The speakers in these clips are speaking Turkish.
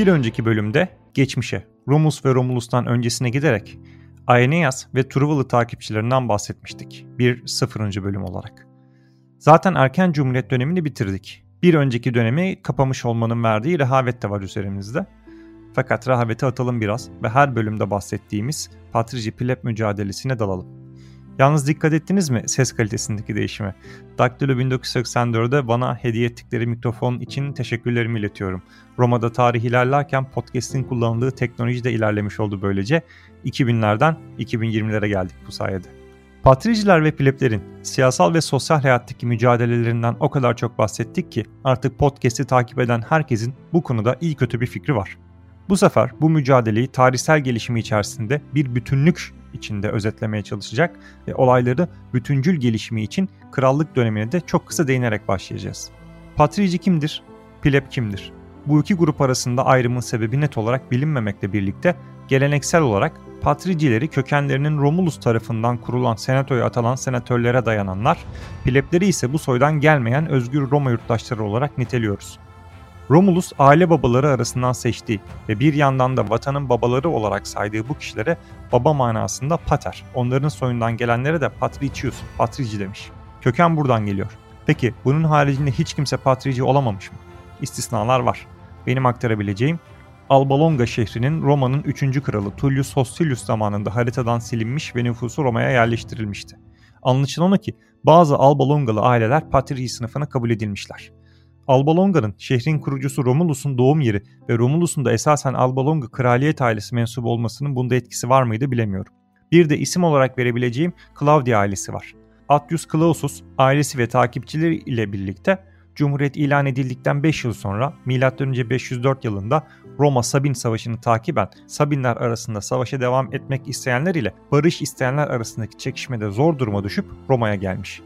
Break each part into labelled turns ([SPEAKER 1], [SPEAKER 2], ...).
[SPEAKER 1] Bir önceki bölümde geçmişe, Romulus ve Romulus'tan öncesine giderek Aeneas ve Truvalı takipçilerinden bahsetmiştik bir sıfırıncı bölüm olarak. Zaten erken Cumhuriyet dönemini bitirdik. Bir önceki dönemi kapamış olmanın verdiği rehavet de var üzerimizde. Fakat rehaveti atalım biraz ve her bölümde bahsettiğimiz Patrici Pleb mücadelesine dalalım. Yalnız dikkat ettiniz mi ses kalitesindeki değişime? Daktilo 1984'de bana hediye ettikleri mikrofon için teşekkürlerimi iletiyorum. Roma'da tarih ilerlerken podcast'in kullanıldığı teknoloji de ilerlemiş oldu böylece. 2000'lerden 2020'lere geldik bu sayede. Patriciler ve pleblerin siyasal ve sosyal hayattaki mücadelelerinden o kadar çok bahsettik ki artık podcast'i takip eden herkesin bu konuda iyi kötü bir fikri var. Bu sefer bu mücadeleyi tarihsel gelişimi içerisinde bir bütünlük içinde özetlemeye çalışacak ve olayları bütüncül gelişimi için krallık dönemine de çok kısa değinerek başlayacağız. Patrici kimdir? Pleb kimdir? Bu iki grup arasında ayrımın sebebi net olarak bilinmemekle birlikte geleneksel olarak patricileri kökenlerinin Romulus tarafından kurulan senatoya atanan senatörlere dayananlar, plebleri ise bu soydan gelmeyen özgür Roma yurttaşları olarak niteliyoruz. Romulus aile babaları arasından seçtiği ve bir yandan da vatanın babaları olarak saydığı bu kişilere baba manasında pater, onların soyundan gelenlere de patricius, patrici demiş. Köken buradan geliyor. Peki bunun haricinde hiç kimse patrici olamamış mı? İstisnalar var. Benim aktarabileceğim Alba şehrinin Roma'nın 3. kralı Tullius Hostilius zamanında haritadan silinmiş ve nüfusu Roma'ya yerleştirilmişti. Anlaşılan o ki bazı Alba aileler patrici sınıfına kabul edilmişler. Alba Longa'nın şehrin kurucusu Romulus'un doğum yeri ve Romulus'un da esasen Alba Longa kraliyet ailesi mensubu olmasının bunda etkisi var mıydı bilemiyorum. Bir de isim olarak verebileceğim Claudia ailesi var. Attius Clausus ailesi ve takipçileri ile birlikte Cumhuriyet ilan edildikten 5 yıl sonra M.Ö. 504 yılında Roma Sabin Savaşı'nı takiben Sabinler arasında savaşa devam etmek isteyenler ile barış isteyenler arasındaki çekişmede zor duruma düşüp Roma'ya gelmiş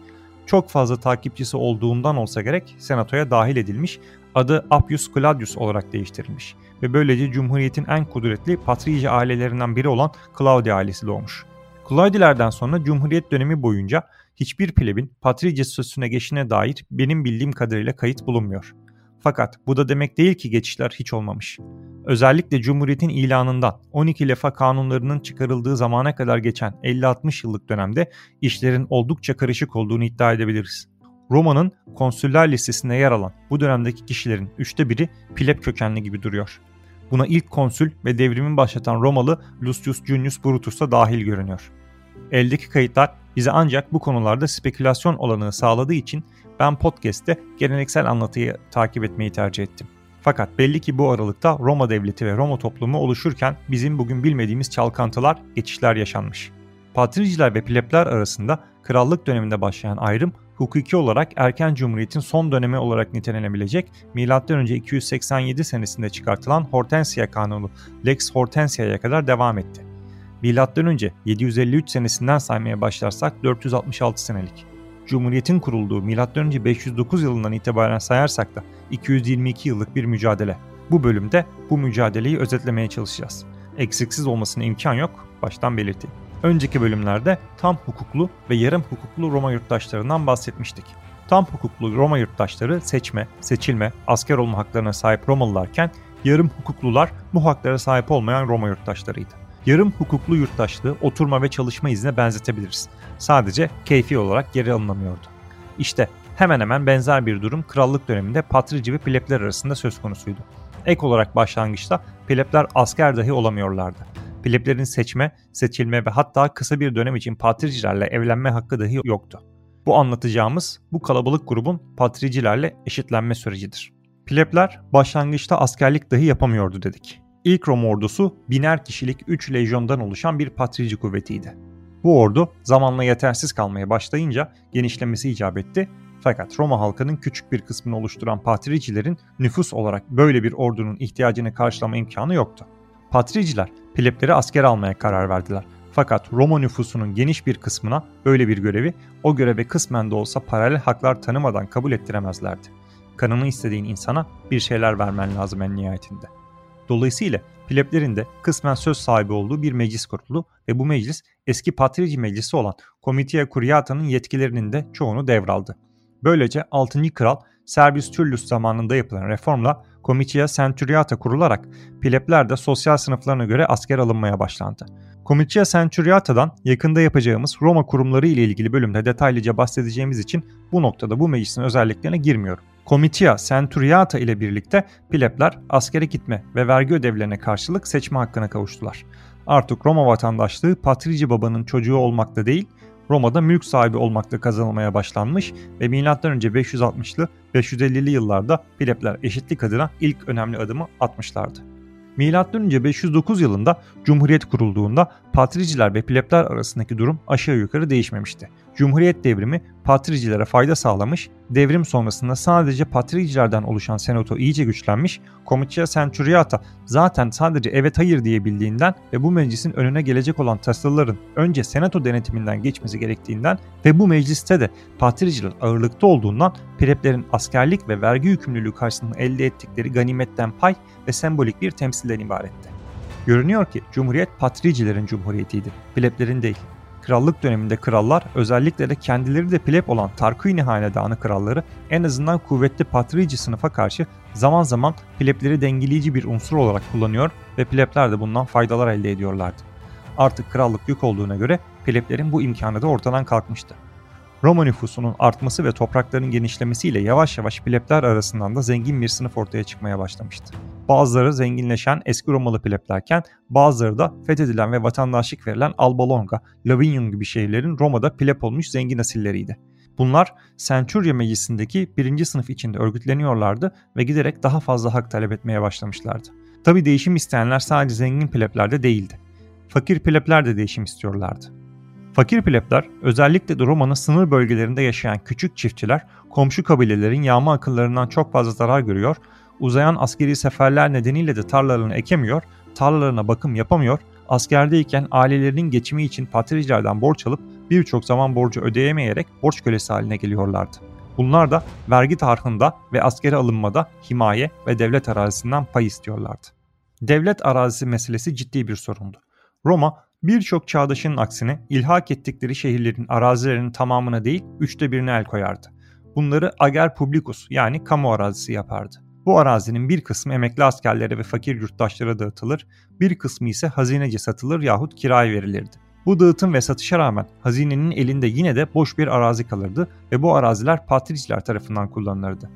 [SPEAKER 1] çok fazla takipçisi olduğundan olsa gerek senatoya dahil edilmiş, adı Appius Claudius olarak değiştirilmiş ve böylece Cumhuriyet'in en kudretli patrici ailelerinden biri olan Claudia ailesi doğmuş. Claudilerden sonra Cumhuriyet dönemi boyunca hiçbir plebin patrici statüsüne geçine dair benim bildiğim kadarıyla kayıt bulunmuyor. Fakat bu da demek değil ki geçişler hiç olmamış. Özellikle Cumhuriyet'in ilanından 12 lefa kanunlarının çıkarıldığı zamana kadar geçen 50-60 yıllık dönemde işlerin oldukça karışık olduğunu iddia edebiliriz. Roma'nın konsüller listesinde yer alan bu dönemdeki kişilerin üçte biri pleb kökenli gibi duruyor. Buna ilk konsül ve devrimin başlatan Romalı Lucius Junius Brutus da dahil görünüyor. Eldeki kayıtlar bize ancak bu konularda spekülasyon olanağı sağladığı için ben podcast'te geleneksel anlatıyı takip etmeyi tercih ettim. Fakat belli ki bu aralıkta Roma devleti ve Roma toplumu oluşurken bizim bugün bilmediğimiz çalkantılar, geçişler yaşanmış. Patriciler ve plebler arasında krallık döneminde başlayan ayrım hukuki olarak erken cumhuriyetin son dönemi olarak nitelenebilecek M.Ö. 287 senesinde çıkartılan Hortensia Kanunu Lex Hortensia'ya kadar devam etti. M.Ö. 753 senesinden saymaya başlarsak 466 senelik. Cumhuriyetin kurulduğu M.Ö. 509 yılından itibaren sayarsak da 222 yıllık bir mücadele. Bu bölümde bu mücadeleyi özetlemeye çalışacağız. Eksiksiz olmasına imkan yok, baştan belirteyim. Önceki bölümlerde tam hukuklu ve yarım hukuklu Roma yurttaşlarından bahsetmiştik. Tam hukuklu Roma yurttaşları seçme, seçilme, asker olma haklarına sahip Romalılarken yarım hukuklular bu haklara sahip olmayan Roma yurttaşlarıydı. Yarım hukuklu yurttaşlığı oturma ve çalışma iznine benzetebiliriz. Sadece keyfi olarak geri alınamıyordu. İşte hemen hemen benzer bir durum krallık döneminde patrici ve plebler arasında söz konusuydu. Ek olarak başlangıçta plebler asker dahi olamıyorlardı. Pleblerin seçme, seçilme ve hatta kısa bir dönem için patricilerle evlenme hakkı dahi yoktu. Bu anlatacağımız bu kalabalık grubun patricilerle eşitlenme sürecidir. Plebler başlangıçta askerlik dahi yapamıyordu dedik. İlk Roma ordusu biner kişilik 3 lejyondan oluşan bir patrici kuvvetiydi. Bu ordu zamanla yetersiz kalmaya başlayınca genişlemesi icap etti fakat Roma halkının küçük bir kısmını oluşturan patricilerin nüfus olarak böyle bir ordunun ihtiyacını karşılama imkanı yoktu. Patriciler plebleri asker almaya karar verdiler. Fakat Roma nüfusunun geniş bir kısmına böyle bir görevi o göreve kısmen de olsa paralel haklar tanımadan kabul ettiremezlerdi. Kanını istediğin insana bir şeyler vermen lazım en nihayetinde. Dolayısıyla pleblerin de kısmen söz sahibi olduğu bir meclis kuruldu ve bu meclis eski patrici meclisi olan Comitia Curiata'nın yetkilerinin de çoğunu devraldı. Böylece 6. kral Servius Tullius zamanında yapılan reformla Comitia Centuriata kurularak plebler de sosyal sınıflarına göre asker alınmaya başlandı. Comitia Centuriata'dan yakında yapacağımız Roma kurumları ile ilgili bölümde detaylıca bahsedeceğimiz için bu noktada bu meclisin özelliklerine girmiyorum. Comitia Centuriata ile birlikte plebler askere gitme ve vergi ödevlerine karşılık seçme hakkına kavuştular. Artık Roma vatandaşlığı patrici babanın çocuğu olmakta değil, Roma'da mülk sahibi olmakta kazanılmaya başlanmış ve M.Ö. 560'lı 550'li yıllarda plebler eşitlik adına ilk önemli adımı atmışlardı. M.Ö. 509 yılında Cumhuriyet kurulduğunda patriciler ve plebler arasındaki durum aşağı yukarı değişmemişti. Cumhuriyet devrimi patricilere fayda sağlamış, devrim sonrasında sadece patricilerden oluşan senato iyice güçlenmiş, Comitia Centuriata zaten sadece evet hayır diyebildiğinden ve bu meclisin önüne gelecek olan tasarıların önce senato denetiminden geçmesi gerektiğinden ve bu mecliste de patriciler ağırlıkta olduğundan pleblerin askerlik ve vergi yükümlülüğü karşısında elde ettikleri ganimetten pay ve sembolik bir temsilden ibaretti. Görünüyor ki Cumhuriyet patricilerin cumhuriyetiydi, pleblerin değil. Krallık döneminde krallar özellikle de kendileri de pleb olan Tarquini hanedanı kralları en azından kuvvetli patrici sınıfa karşı zaman zaman plebleri dengeleyici bir unsur olarak kullanıyor ve plebler de bundan faydalar elde ediyorlardı. Artık krallık yük olduğuna göre pleblerin bu imkanı da ortadan kalkmıştı. Roma nüfusunun artması ve toprakların genişlemesiyle yavaş yavaş plebler arasından da zengin bir sınıf ortaya çıkmaya başlamıştı. Bazıları zenginleşen eski Romalı pleblerken bazıları da fethedilen ve vatandaşlık verilen Alba Longa, Lavinium gibi şehirlerin Roma'da pleb olmuş zengin asilleriydi. Bunlar Centuria meclisindeki birinci sınıf içinde örgütleniyorlardı ve giderek daha fazla hak talep etmeye başlamışlardı. Tabi değişim isteyenler sadece zengin pleblerde değildi. Fakir plebler de değişim istiyorlardı. Fakir plebler özellikle de Roma'nın sınır bölgelerinde yaşayan küçük çiftçiler komşu kabilelerin yağma akıllarından çok fazla zarar görüyor, uzayan askeri seferler nedeniyle de tarlalarını ekemiyor, tarlalarına bakım yapamıyor, askerdeyken ailelerinin geçimi için patricilerden borç alıp birçok zaman borcu ödeyemeyerek borç kölesi haline geliyorlardı. Bunlar da vergi tarhında ve askeri alınmada himaye ve devlet arazisinden pay istiyorlardı. Devlet arazisi meselesi ciddi bir sorundu. Roma Birçok çağdaşının aksine ilhak ettikleri şehirlerin arazilerinin tamamına değil üçte birine el koyardı. Bunları ager publicus yani kamu arazisi yapardı. Bu arazinin bir kısmı emekli askerlere ve fakir yurttaşlara dağıtılır, bir kısmı ise hazinece satılır yahut kiraya verilirdi. Bu dağıtım ve satışa rağmen hazinenin elinde yine de boş bir arazi kalırdı ve bu araziler patriciler tarafından kullanılırdı.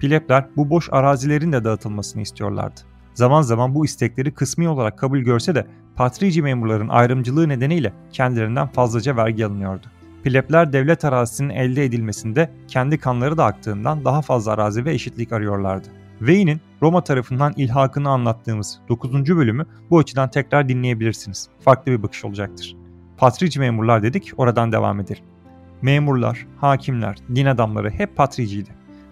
[SPEAKER 1] Plebler bu boş arazilerin de dağıtılmasını istiyorlardı. Zaman zaman bu istekleri kısmi olarak kabul görse de patrici memurların ayrımcılığı nedeniyle kendilerinden fazlaca vergi alınıyordu. Plebler devlet arazisinin elde edilmesinde kendi kanları da aktığından daha fazla arazi ve eşitlik arıyorlardı. Vey'nin Roma tarafından ilhakını anlattığımız 9. bölümü bu açıdan tekrar dinleyebilirsiniz. Farklı bir bakış olacaktır. Patrici memurlar dedik, oradan devam edelim. Memurlar, hakimler, din adamları hep patriciydi.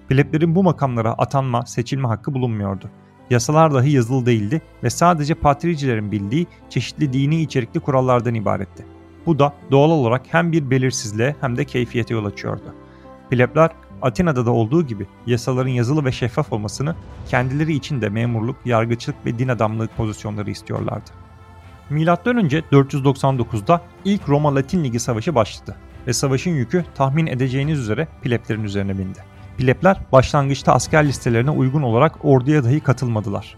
[SPEAKER 1] Pleblerin bu makamlara atanma, seçilme hakkı bulunmuyordu yasalar dahi yazılı değildi ve sadece patricilerin bildiği çeşitli dini içerikli kurallardan ibaretti. Bu da doğal olarak hem bir belirsizliğe hem de keyfiyete yol açıyordu. Plebler Atina'da da olduğu gibi yasaların yazılı ve şeffaf olmasını kendileri için de memurluk, yargıçlık ve din adamlığı pozisyonları istiyorlardı. Milattan önce 499'da ilk Roma Latin Ligi Savaşı başladı ve savaşın yükü tahmin edeceğiniz üzere pleblerin üzerine bindi. Plebler başlangıçta asker listelerine uygun olarak orduya dahi katılmadılar.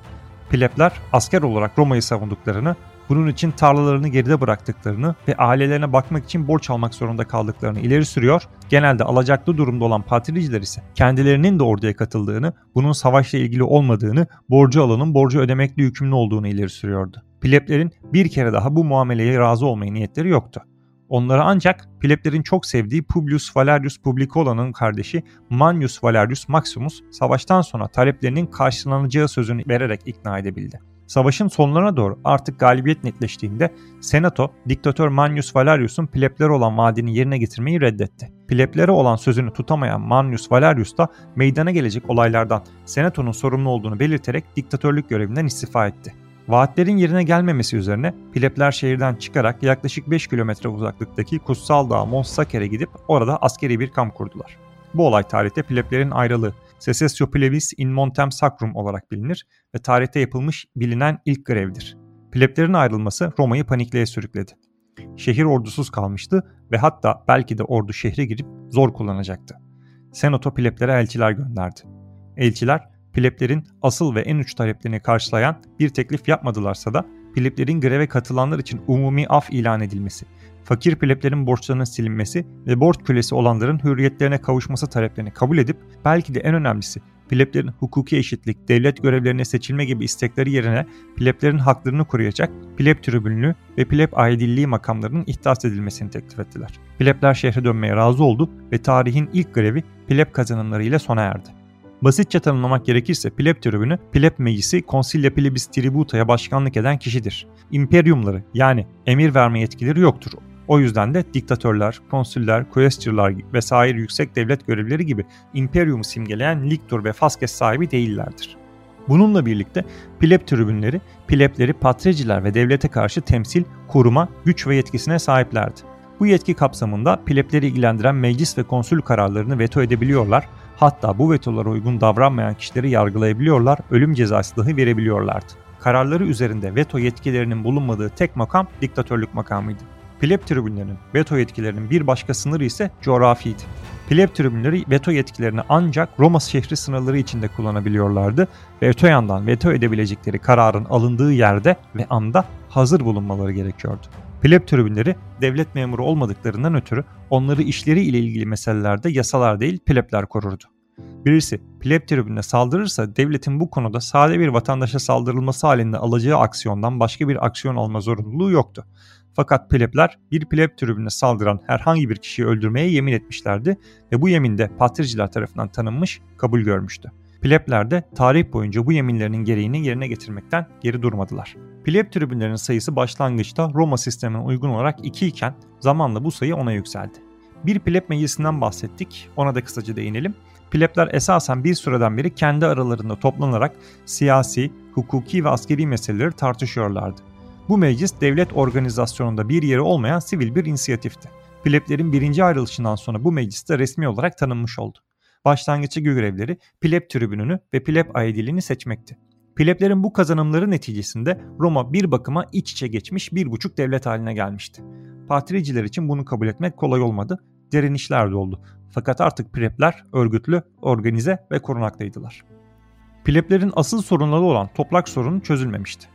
[SPEAKER 1] Plebler asker olarak Roma'yı savunduklarını, bunun için tarlalarını geride bıraktıklarını ve ailelerine bakmak için borç almak zorunda kaldıklarını ileri sürüyor, genelde alacaklı durumda olan patriciler ise kendilerinin de orduya katıldığını, bunun savaşla ilgili olmadığını, borcu alanın borcu ödemekle yükümlü olduğunu ileri sürüyordu. Pleblerin bir kere daha bu muameleye razı olmaya niyetleri yoktu. Onları ancak pleblerin çok sevdiği Publius Valerius Publicola'nın kardeşi Manius Valerius Maximus savaştan sonra taleplerinin karşılanacağı sözünü vererek ikna edebildi. Savaşın sonlarına doğru artık galibiyet netleştiğinde Senato, diktatör Manius Valerius'un pleblere olan vaadini yerine getirmeyi reddetti. Pleblere olan sözünü tutamayan Manius Valerius da meydana gelecek olaylardan Senato'nun sorumlu olduğunu belirterek diktatörlük görevinden istifa etti. Vaatlerin yerine gelmemesi üzerine plebler şehirden çıkarak yaklaşık 5 kilometre uzaklıktaki kutsal dağ Monssaker'e gidip orada askeri bir kamp kurdular. Bu olay tarihte pleblerin ayrılığı Secessio Plebis in Montem Sacrum olarak bilinir ve tarihte yapılmış bilinen ilk grevdir. Pleblerin ayrılması Roma'yı panikliğe sürükledi. Şehir ordusuz kalmıştı ve hatta belki de ordu şehre girip zor kullanacaktı. Senato pleplere elçiler gönderdi. Elçiler pleplerin asıl ve en uç taleplerini karşılayan bir teklif yapmadılarsa da pleplerin greve katılanlar için umumi af ilan edilmesi, fakir pleplerin borçlarının silinmesi ve borç kölesi olanların hürriyetlerine kavuşması taleplerini kabul edip belki de en önemlisi pleblerin hukuki eşitlik, devlet görevlerine seçilme gibi istekleri yerine pleblerin haklarını koruyacak pleb tribünlüğü ve pleb aidilliği makamlarının ihdas edilmesini teklif ettiler. Plebler şehre dönmeye razı oldu ve tarihin ilk grevi pleb kazanımlarıyla sona erdi. Basitçe tanımlamak gerekirse pleb tribünü, pleb meclisi consilia plebis tributa'ya başkanlık eden kişidir. İmperyumları yani emir verme yetkileri yoktur. O yüzden de diktatörler, konsüller, quaestorlar vesaire yüksek devlet görevlileri gibi imperiumu simgeleyen liktor ve faskes sahibi değillerdir. Bununla birlikte pleb tribünleri, plebleri patriciler ve devlete karşı temsil, koruma, güç ve yetkisine sahiplerdi. Bu yetki kapsamında plebleri ilgilendiren meclis ve konsül kararlarını veto edebiliyorlar, hatta bu vetolara uygun davranmayan kişileri yargılayabiliyorlar, ölüm cezası dahi verebiliyorlardı. Kararları üzerinde veto yetkilerinin bulunmadığı tek makam diktatörlük makamıydı. Pleb tribünlerinin veto yetkilerinin bir başka sınırı ise coğrafiydi. Pleb tribünleri veto yetkilerini ancak Roma şehri sınırları içinde kullanabiliyorlardı ve öte yandan veto edebilecekleri kararın alındığı yerde ve anda hazır bulunmaları gerekiyordu. Pleb tribünleri devlet memuru olmadıklarından ötürü onları işleri ile ilgili meselelerde yasalar değil plebler korurdu. Birisi pleb tribününe saldırırsa devletin bu konuda sade bir vatandaşa saldırılması halinde alacağı aksiyondan başka bir aksiyon alma zorunluluğu yoktu. Fakat plebler bir pleb tribüne saldıran herhangi bir kişiyi öldürmeye yemin etmişlerdi ve bu yemin de patriciler tarafından tanınmış, kabul görmüştü. Plebler de tarih boyunca bu yeminlerinin gereğini yerine getirmekten geri durmadılar. Pleb tribünlerinin sayısı başlangıçta Roma sistemine uygun olarak 2 iken zamanla bu sayı 10'a yükseldi. Bir pleb meclisinden bahsettik, ona da kısaca değinelim. Plebler esasen bir süreden beri kendi aralarında toplanarak siyasi, hukuki ve askeri meseleleri tartışıyorlardı. Bu meclis devlet organizasyonunda bir yeri olmayan sivil bir inisiyatifti. Pleblerin birinci ayrılışından sonra bu mecliste resmi olarak tanınmış oldu. Başlangıçta görevleri pleb tribününü ve pleb aidiliğini seçmekti. Pleblerin bu kazanımları neticesinde Roma bir bakıma iç içe geçmiş bir buçuk devlet haline gelmişti. Patriciler için bunu kabul etmek kolay olmadı, direnişler de oldu. Fakat artık plebler örgütlü, organize ve korunaktaydılar. Pleblerin asıl sorunları olan toprak sorunu çözülmemişti.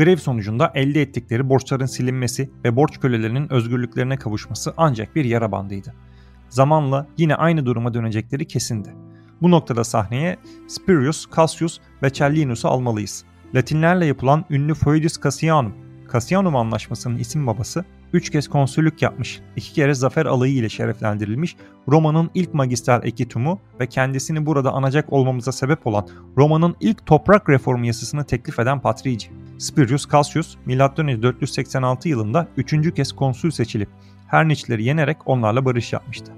[SPEAKER 1] Grev sonucunda elde ettikleri borçların silinmesi ve borç kölelerinin özgürlüklerine kavuşması ancak bir yara bandıydı. Zamanla yine aynı duruma dönecekleri kesindi. Bu noktada sahneye Spurius, Cassius ve Cellinus'u almalıyız. Latinlerle yapılan ünlü Foedus Cassianum, Cassianum Anlaşması'nın isim babası, 3 kez konsüllük yapmış, 2 kere zafer alayı ile şereflendirilmiş, Roma'nın ilk magister ekitumu ve kendisini burada anacak olmamıza sebep olan Roma'nın ilk toprak reformu yasasını teklif eden Patrici. Spurius Cassius, M.Ö. 486 yılında 3. kez konsül seçilip Herniçleri yenerek onlarla barış yapmıştı.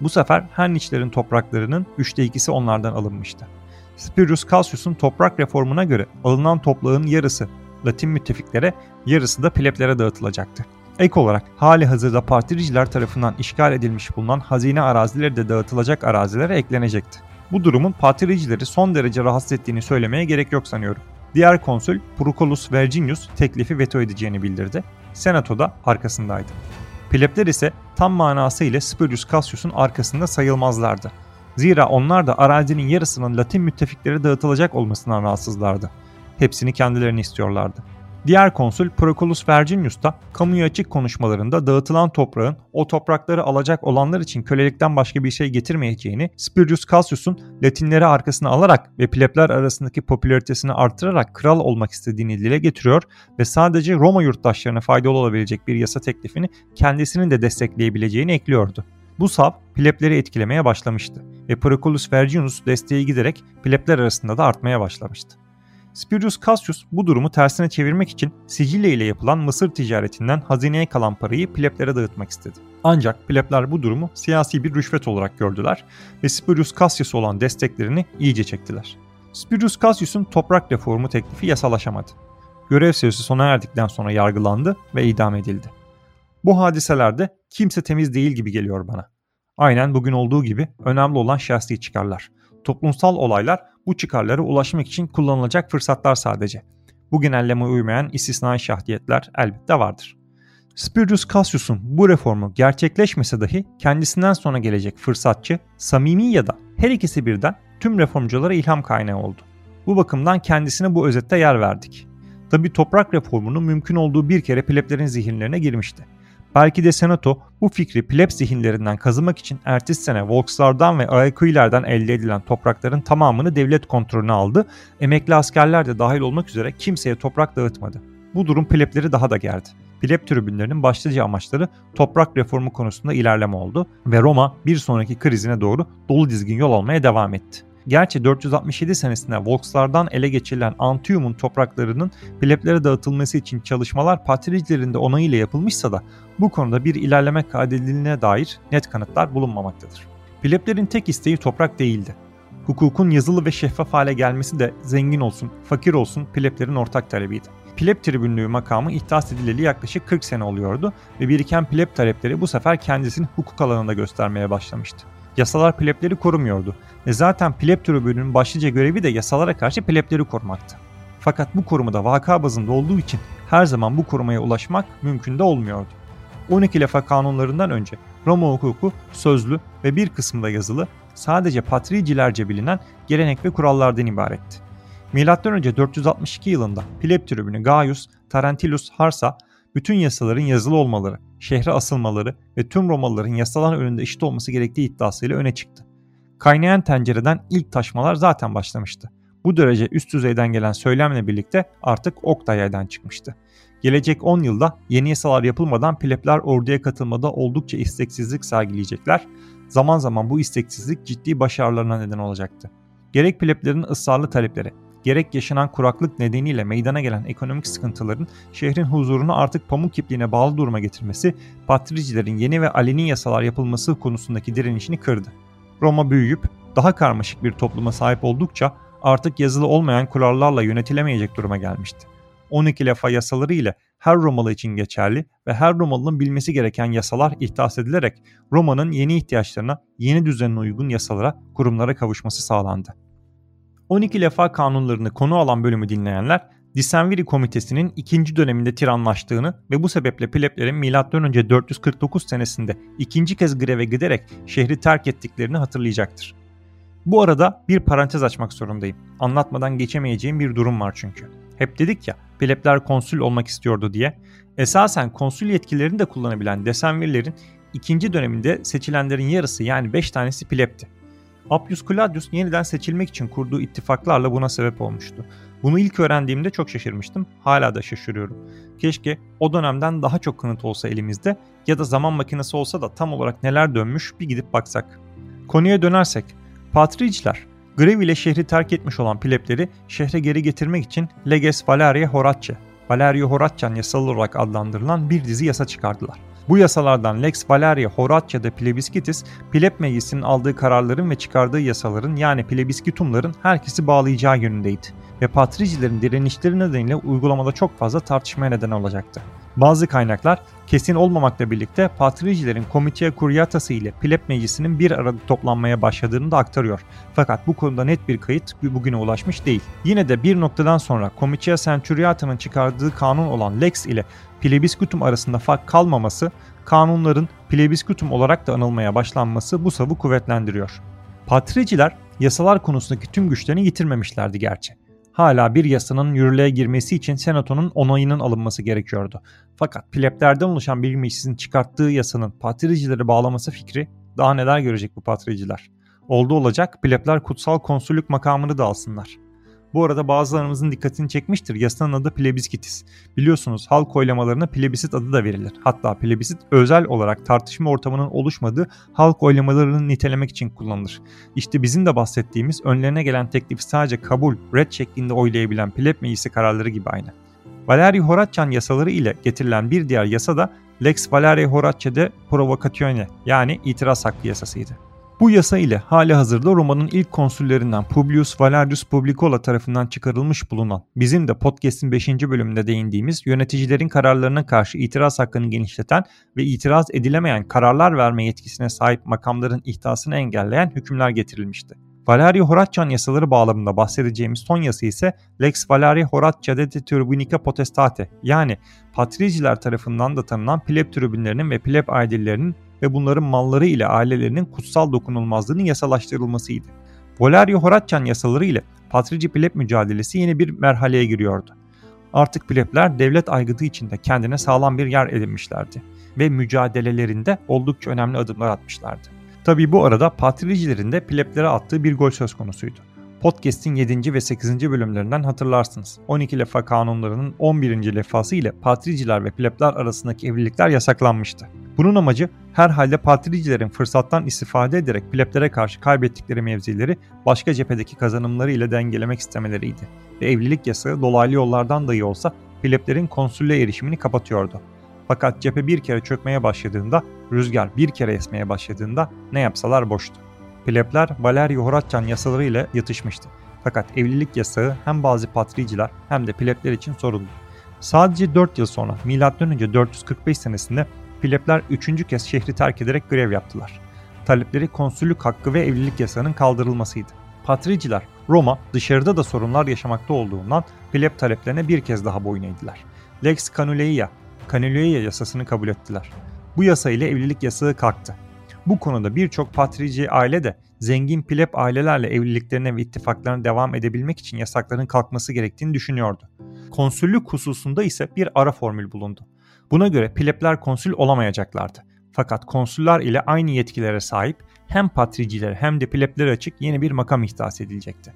[SPEAKER 1] Bu sefer Herniçlerin topraklarının 3'te 2'si onlardan alınmıştı. Spurius Cassius'un toprak reformuna göre alınan toprağın yarısı Latin müttefiklere, yarısı da pleblere dağıtılacaktı. Ek olarak hali hazırda partiriciler tarafından işgal edilmiş bulunan hazine arazileri de dağıtılacak arazilere eklenecekti. Bu durumun patricileri son derece rahatsız ettiğini söylemeye gerek yok sanıyorum. Diğer konsül Proculus Verginius teklifi veto edeceğini bildirdi. Senato da arkasındaydı. Plebler ise tam manasıyla Spurius Cassius'un arkasında sayılmazlardı. Zira onlar da arazinin yarısının Latin müttefiklere dağıtılacak olmasından rahatsızlardı. Hepsini kendilerini istiyorlardı. Diğer konsül Proculus Verginius da kamuya açık konuşmalarında dağıtılan toprağın o toprakları alacak olanlar için kölelikten başka bir şey getirmeyeceğini, Spurius Cassius'un Latinleri arkasına alarak ve plebler arasındaki popülaritesini artırarak kral olmak istediğini dile getiriyor ve sadece Roma yurttaşlarına faydalı olabilecek bir yasa teklifini kendisinin de destekleyebileceğini ekliyordu. Bu sav plebleri etkilemeye başlamıştı ve Proculus Verginius desteği giderek plebler arasında da artmaya başlamıştı. Spurius Cassius bu durumu tersine çevirmek için Sicilya ile yapılan Mısır ticaretinden hazineye kalan parayı pleblere dağıtmak istedi. Ancak plebler bu durumu siyasi bir rüşvet olarak gördüler ve Spurius Cassius olan desteklerini iyice çektiler. Spurius Cassius'un toprak reformu teklifi yasalaşamadı. Görev süresi sona erdikten sonra yargılandı ve idam edildi. Bu hadiselerde kimse temiz değil gibi geliyor bana. Aynen bugün olduğu gibi önemli olan şahsi çıkarlar. Toplumsal olaylar bu çıkarlara ulaşmak için kullanılacak fırsatlar sadece. Bu genelleme uymayan istisnai şahsiyetler elbette vardır. Spurius Cassius'un bu reformu gerçekleşmese dahi kendisinden sonra gelecek fırsatçı, samimi ya da her ikisi birden tüm reformculara ilham kaynağı oldu. Bu bakımdan kendisine bu özette yer verdik. Tabi toprak reformunun mümkün olduğu bir kere pleblerin zihinlerine girmişti. Belki de Senato bu fikri pleb zihinlerinden kazımak için ertesi sene Volkslardan ve Aequilerden elde edilen toprakların tamamını devlet kontrolüne aldı. Emekli askerler de dahil olmak üzere kimseye toprak dağıtmadı. Bu durum plebleri daha da gerdi. Pleb tribünlerinin başlıca amaçları toprak reformu konusunda ilerleme oldu ve Roma bir sonraki krizine doğru dolu dizgin yol almaya devam etti. Gerçi 467 senesinde Volkslardan ele geçirilen Antium'un topraklarının pleblere dağıtılması için çalışmalar patricilerin de onayıyla yapılmışsa da bu konuda bir ilerleme kaydedildiğine dair net kanıtlar bulunmamaktadır. Pleblerin tek isteği toprak değildi. Hukukun yazılı ve şeffaf hale gelmesi de zengin olsun, fakir olsun pleblerin ortak talebiydi. Pleb tribünlüğü makamı ihdas edileli yaklaşık 40 sene oluyordu ve biriken pleb talepleri bu sefer kendisini hukuk alanında göstermeye başlamıştı. Yasalar plebleri korumuyordu ve zaten pleb tribünün başlıca görevi de yasalara karşı plebleri korumaktı. Fakat bu korumada vaka bazında olduğu için her zaman bu korumaya ulaşmak mümkün de olmuyordu. 12 lefa kanunlarından önce Roma hukuku sözlü ve bir kısmında yazılı sadece patricilerce bilinen gelenek ve kurallardan ibaretti. M.Ö. 462 yılında pleb tribünü Gaius Tarentilus Harsa bütün yasaların yazılı olmaları, şehre asılmaları ve tüm Romalıların yasaların önünde eşit olması gerektiği iddiasıyla öne çıktı. Kaynayan tencereden ilk taşmalar zaten başlamıştı. Bu derece üst düzeyden gelen söylemle birlikte artık ok da çıkmıştı. Gelecek 10 yılda yeni yasalar yapılmadan plebler orduya katılmada oldukça isteksizlik sergileyecekler. Zaman zaman bu isteksizlik ciddi başarılarına neden olacaktı. Gerek pleblerin ısrarlı talepleri, gerek yaşanan kuraklık nedeniyle meydana gelen ekonomik sıkıntıların şehrin huzurunu artık pamuk ipliğine bağlı duruma getirmesi, patricilerin yeni ve aleni yasalar yapılması konusundaki direnişini kırdı. Roma büyüyüp daha karmaşık bir topluma sahip oldukça artık yazılı olmayan kurallarla yönetilemeyecek duruma gelmişti. 12 lefa yasaları ile her Romalı için geçerli ve her Romalı'nın bilmesi gereken yasalar ihdas edilerek Roma'nın yeni ihtiyaçlarına, yeni düzenine uygun yasalara, kurumlara kavuşması sağlandı. 12 lefa kanunlarını konu alan bölümü dinleyenler Disenviri Komitesi'nin ikinci döneminde tiranlaştığını ve bu sebeple pleblerin M.Ö. 449 senesinde ikinci kez greve giderek şehri terk ettiklerini hatırlayacaktır. Bu arada bir parantez açmak zorundayım. Anlatmadan geçemeyeceğim bir durum var çünkü. Hep dedik ya plebler konsül olmak istiyordu diye. Esasen konsül yetkilerini de kullanabilen Desenvirilerin ikinci döneminde seçilenlerin yarısı yani 5 tanesi plebti. Appius Claudius yeniden seçilmek için kurduğu ittifaklarla buna sebep olmuştu. Bunu ilk öğrendiğimde çok şaşırmıştım. Hala da şaşırıyorum. Keşke o dönemden daha çok kanıt olsa elimizde ya da zaman makinesi olsa da tam olarak neler dönmüş bir gidip baksak. Konuya dönersek, Patriciler, grev ile şehri terk etmiş olan plebleri şehre geri getirmek için Leges Valeria Horace, Valerio Horacian yasal olarak adlandırılan bir dizi yasa çıkardılar. Bu yasalardan Lex Valeria Horatia'da Plebiscitis, pleb meclisinin aldığı kararların ve çıkardığı yasaların yani plebiscitumların herkesi bağlayacağı yönündeydi ve patricilerin direnişleri nedeniyle uygulamada çok fazla tartışmaya neden olacaktı. Bazı kaynaklar kesin olmamakla birlikte patricilerin Comitia Curiatası ile pleb meclisinin bir arada toplanmaya başladığını da aktarıyor. Fakat bu konuda net bir kayıt bugüne ulaşmış değil. Yine de bir noktadan sonra Comitia Centuriata'nın çıkardığı kanun olan Lex ile plebiskutum arasında fark kalmaması, kanunların plebiskutum olarak da anılmaya başlanması bu savı kuvvetlendiriyor. Patriciler yasalar konusundaki tüm güçlerini yitirmemişlerdi gerçi. Hala bir yasanın yürürlüğe girmesi için senatonun onayının alınması gerekiyordu. Fakat pleblerden oluşan bir meclisin çıkarttığı yasanın patricileri bağlaması fikri daha neler görecek bu patriciler. Oldu olacak plebler kutsal konsüllük makamını da alsınlar. Bu arada bazılarımızın dikkatini çekmiştir. Yasanın adı plebiskitis. Biliyorsunuz halk oylamalarına plebisit adı da verilir. Hatta plebisit özel olarak tartışma ortamının oluşmadığı halk oylamalarını nitelemek için kullanılır. İşte bizim de bahsettiğimiz önlerine gelen teklifi sadece kabul, red şeklinde oylayabilen pleb meclisi kararları gibi aynı. Valerio Horacian yasaları ile getirilen bir diğer yasa da Lex Valerio Horace de Provocatione yani itiraz hakkı yasasıydı. Bu yasa ile hali hazırda Roma'nın ilk konsüllerinden Publius Valerius Publicola tarafından çıkarılmış bulunan bizim de podcast'in 5. bölümünde değindiğimiz yöneticilerin kararlarına karşı itiraz hakkını genişleten ve itiraz edilemeyen kararlar verme yetkisine sahip makamların ihtasını engelleyen hükümler getirilmişti. Valerio Horatian yasaları bağlamında bahsedeceğimiz son yasa ise Lex Valerio Horatia de Turbinica Potestate yani patriciler tarafından da tanınan pleb tribünlerinin ve pleb ailelerinin ve bunların malları ile ailelerinin kutsal dokunulmazlığının yasalaştırılmasıydı. Valerio Horatian yasaları ile patrici pleb mücadelesi yeni bir merhaleye giriyordu. Artık plebler devlet aygıtı içinde kendine sağlam bir yer edinmişlerdi ve mücadelelerinde oldukça önemli adımlar atmışlardı. Tabi bu arada patricilerin de pleblere attığı bir gol söz konusuydu. Podcast'in 7. ve 8. bölümlerinden hatırlarsınız. 12 lefa kanunlarının 11. lefası ile patriciler ve plebler arasındaki evlilikler yasaklanmıştı. Bunun amacı herhalde patricilerin fırsattan istifade ederek pleblere karşı kaybettikleri mevzileri başka cephedeki kazanımları ile dengelemek istemeleriydi ve evlilik yasağı dolaylı yollardan dahi olsa pleblerin konsülle erişimini kapatıyordu. Fakat cephe bir kere çökmeye başladığında, rüzgar bir kere esmeye başladığında ne yapsalar boştu. Plebler Valerio Horacan yasaları ile yatışmıştı. Fakat evlilik yasağı hem bazı patriciler hem de plebler için soruldu. Sadece 4 yıl sonra M.Ö. 445 senesinde plebler 3. kez şehri terk ederek grev yaptılar. Talepleri konsüllük hakkı ve evlilik yasağının kaldırılmasıydı. Patriciler Roma dışarıda da sorunlar yaşamakta olduğundan pleb taleplerine bir kez daha boyun eğdiler. Lex Canuleia Canuleia yasasını kabul ettiler. Bu yasa ile evlilik yasağı kalktı. Bu konuda birçok patrici aile de zengin pleb ailelerle evliliklerine ve ittifaklarına devam edebilmek için yasakların kalkması gerektiğini düşünüyordu. Konsüllük hususunda ise bir ara formül bulundu. Buna göre plebler konsül olamayacaklardı. Fakat konsüller ile aynı yetkilere sahip hem patricilere hem de pleblere açık yeni bir makam ihdas edilecekti.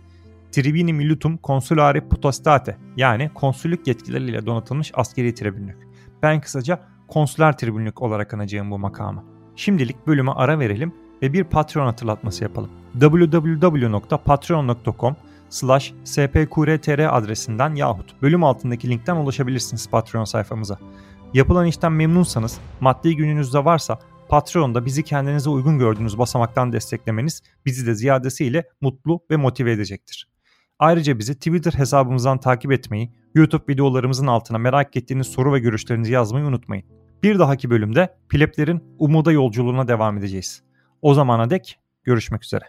[SPEAKER 1] Tribini Militum Consulare Potestate yani konsüllük yetkileriyle donatılmış askeri tribünlük. Ben kısaca konsüler tribünlük olarak anacağım bu makamı. Şimdilik bölüme ara verelim ve bir Patreon hatırlatması yapalım. www.patreon.com slash spqrtr adresinden yahut bölüm altındaki linkten ulaşabilirsiniz Patreon sayfamıza. Yapılan işten memnunsanız, maddi gününüzde varsa Patreon'da bizi kendinize uygun gördüğünüz basamaktan desteklemeniz bizi de ziyadesiyle mutlu ve motive edecektir. Ayrıca bizi Twitter hesabımızdan takip etmeyi, YouTube videolarımızın altına merak ettiğiniz soru ve görüşlerinizi yazmayı unutmayın. Bir dahaki bölümde Pleplerin umuda yolculuğuna devam edeceğiz. O zamana dek görüşmek üzere.